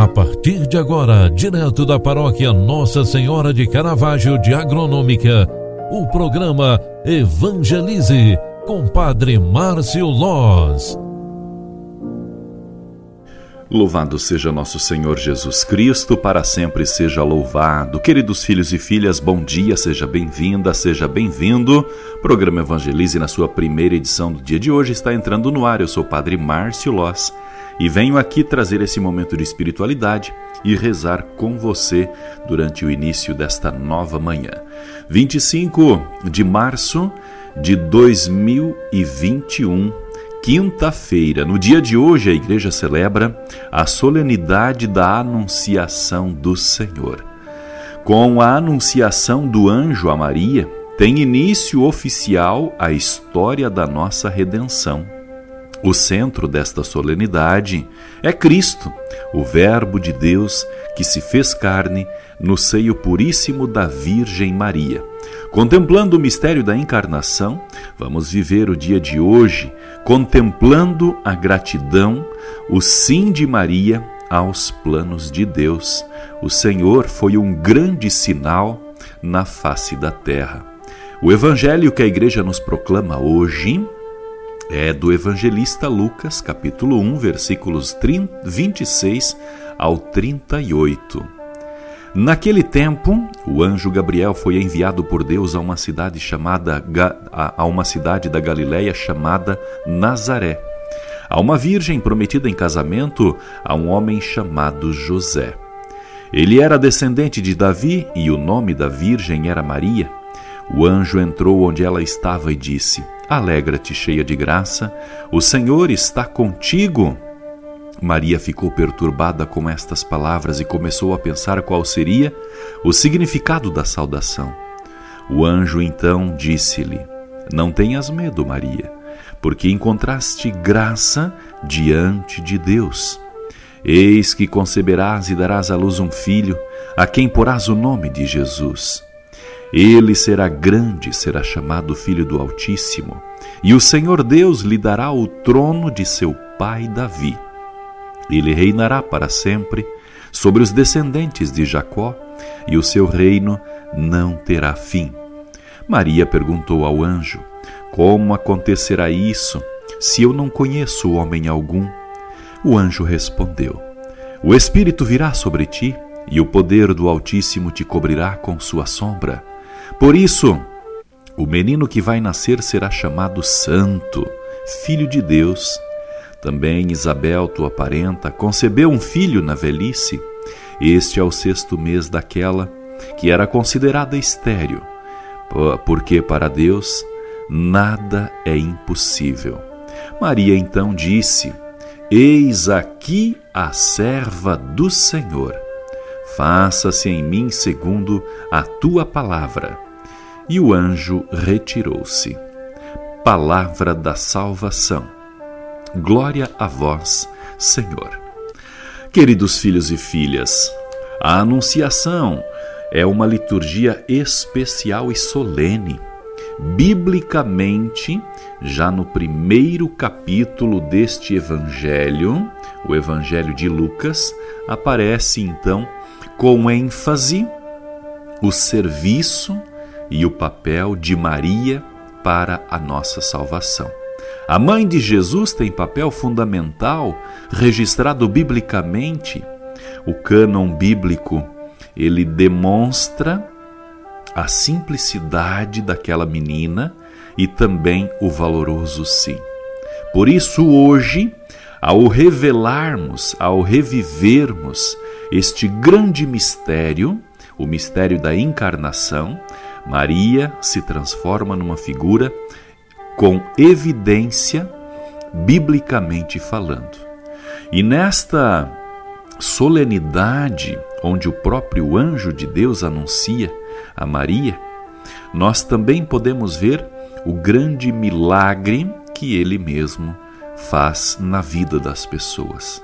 A partir de agora, direto da paróquia Nossa Senhora de Caravaggio de Agronômica, o programa Evangelize com Padre Márcio Loz. Louvado seja nosso Senhor Jesus Cristo, para sempre seja louvado. Queridos filhos e filhas, bom dia, seja bem-vinda, seja bem-vindo. Programa Evangelize, na sua primeira edição do dia de hoje, está entrando no ar. Eu sou o Padre Márcio Loz e venho aqui trazer esse momento de espiritualidade e rezar com você durante o início desta nova manhã. 25 de março de 2021, quinta-feira. No dia de hoje, a igreja celebra a solenidade da Anunciação do Senhor. Com a anunciação do anjo a Maria, tem início oficial a história da nossa redenção. O centro desta solenidade é Cristo, o Verbo de Deus que se fez carne no seio puríssimo da Virgem Maria. Contemplando o mistério da encarnação, vamos viver o dia de hoje contemplando a gratidão, o sim de Maria aos planos de Deus. O Senhor foi um grande sinal na face da terra. O evangelho que a igreja nos proclama hoje é do evangelista Lucas, capítulo 1, versículos 30, 26 ao 38. Naquele tempo, o anjo Gabriel foi enviado por Deus a uma cidade chamada a uma cidade da Galiléia chamada Nazaré, a uma virgem prometida em casamento a um homem chamado José. Ele era descendente de Davi e o nome da virgem era Maria. O anjo entrou onde ela estava e disse: Alegra-te, cheia de graça, o Senhor está contigo. Maria ficou perturbada com estas palavras e começou a pensar qual seria o significado da saudação. O anjo então disse-lhe: Não tenhas medo, Maria, porque encontraste graça diante de Deus. Eis que conceberás e darás à luz um filho, a quem porás o nome de Jesus. Ele será grande, será chamado Filho do Altíssimo, e o Senhor Deus lhe dará o trono de seu pai Davi. Ele reinará para sempre sobre os descendentes de Jacó, e o seu reino não terá fim. Maria perguntou ao anjo: Como acontecerá isso, se eu não conheço homem algum? O anjo respondeu: O Espírito virá sobre ti, e o poder do Altíssimo te cobrirá com sua sombra. Por isso, o menino que vai nascer será chamado Santo, Filho de Deus. Também Isabel, tua parenta, concebeu um filho na velhice. Este é o sexto mês daquela que era considerada estéril, porque para Deus nada é impossível. Maria então disse: Eis aqui a serva do Senhor. Faça-se em mim segundo a tua palavra e o anjo retirou-se. Palavra da salvação. Glória a vós, Senhor. Queridos filhos e filhas, a Anunciação é uma liturgia especial e solene. Biblicamente, já no primeiro capítulo deste Evangelho, o Evangelho de Lucas, aparece então com ênfase o serviço e o papel de Maria para a nossa salvação. A mãe de Jesus tem papel fundamental registrado biblicamente. O cânon bíblico, ele demonstra a simplicidade daquela menina e também o valoroso sim. Por isso hoje, ao revelarmos, ao revivermos este grande mistério, o mistério da encarnação, Maria se transforma numa figura com evidência biblicamente falando. E nesta solenidade, onde o próprio anjo de Deus anuncia a Maria, nós também podemos ver o grande milagre que ele mesmo faz na vida das pessoas.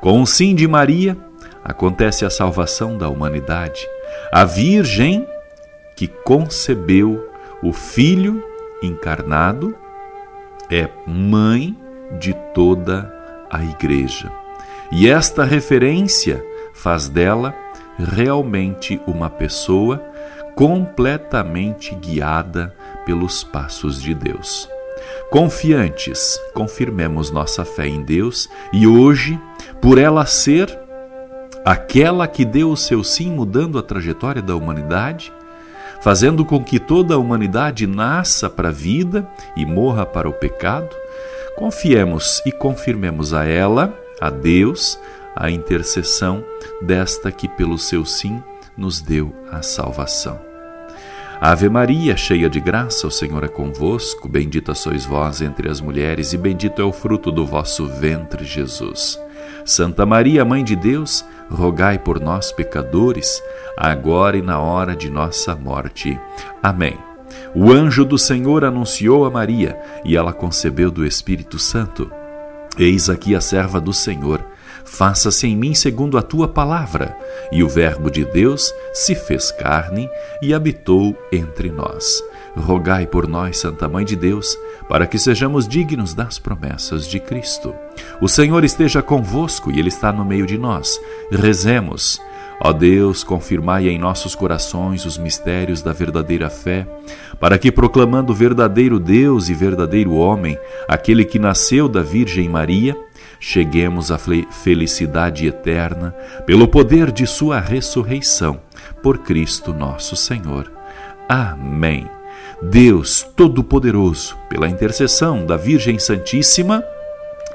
Com o sim de Maria, acontece a salvação da humanidade. A Virgem que concebeu o Filho encarnado, é mãe de toda a Igreja. E esta referência faz dela realmente uma pessoa completamente guiada pelos passos de Deus. Confiantes, confirmemos nossa fé em Deus e hoje, por ela ser aquela que deu o seu sim mudando a trajetória da humanidade, fazendo com que toda a humanidade nasça para a vida e morra para o pecado, confiemos e confirmemos a ela, a Deus, a intercessão desta que pelo seu sim nos deu a salvação. Ave Maria, cheia de graça, o Senhor é convosco, bendita sois vós entre as mulheres, e bendito é o fruto do vosso ventre, Jesus. Santa Maria, Mãe de Deus, rogai por nós, pecadores, agora e na hora de nossa morte. Amém. O anjo do Senhor anunciou a Maria, e ela concebeu do Espírito Santo. Eis aqui a serva do Senhor faça-se em mim segundo a tua palavra. E o Verbo de Deus se fez carne e habitou entre nós. Rogai por nós, Santa Mãe de Deus, para que sejamos dignos das promessas de Cristo. O Senhor esteja convosco e Ele está no meio de nós. Rezemos. Ó Deus, confirmai em nossos corações os mistérios da verdadeira fé, para que, proclamando o verdadeiro Deus e verdadeiro homem, aquele que nasceu da Virgem Maria, cheguemos à felicidade eterna pelo poder de Sua ressurreição, por Cristo nosso Senhor. Amém. Deus Todo-Poderoso, pela intercessão da Virgem Santíssima,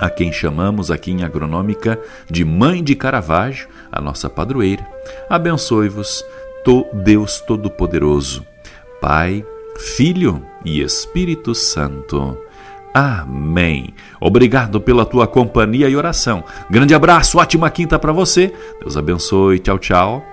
a quem chamamos aqui em agronômica de Mãe de Caravaggio, a nossa padroeira, abençoe-vos, Deus Todo-Poderoso, Pai, Filho e Espírito Santo. Amém. Obrigado pela tua companhia e oração. Grande abraço, ótima quinta para você. Deus abençoe. Tchau, tchau.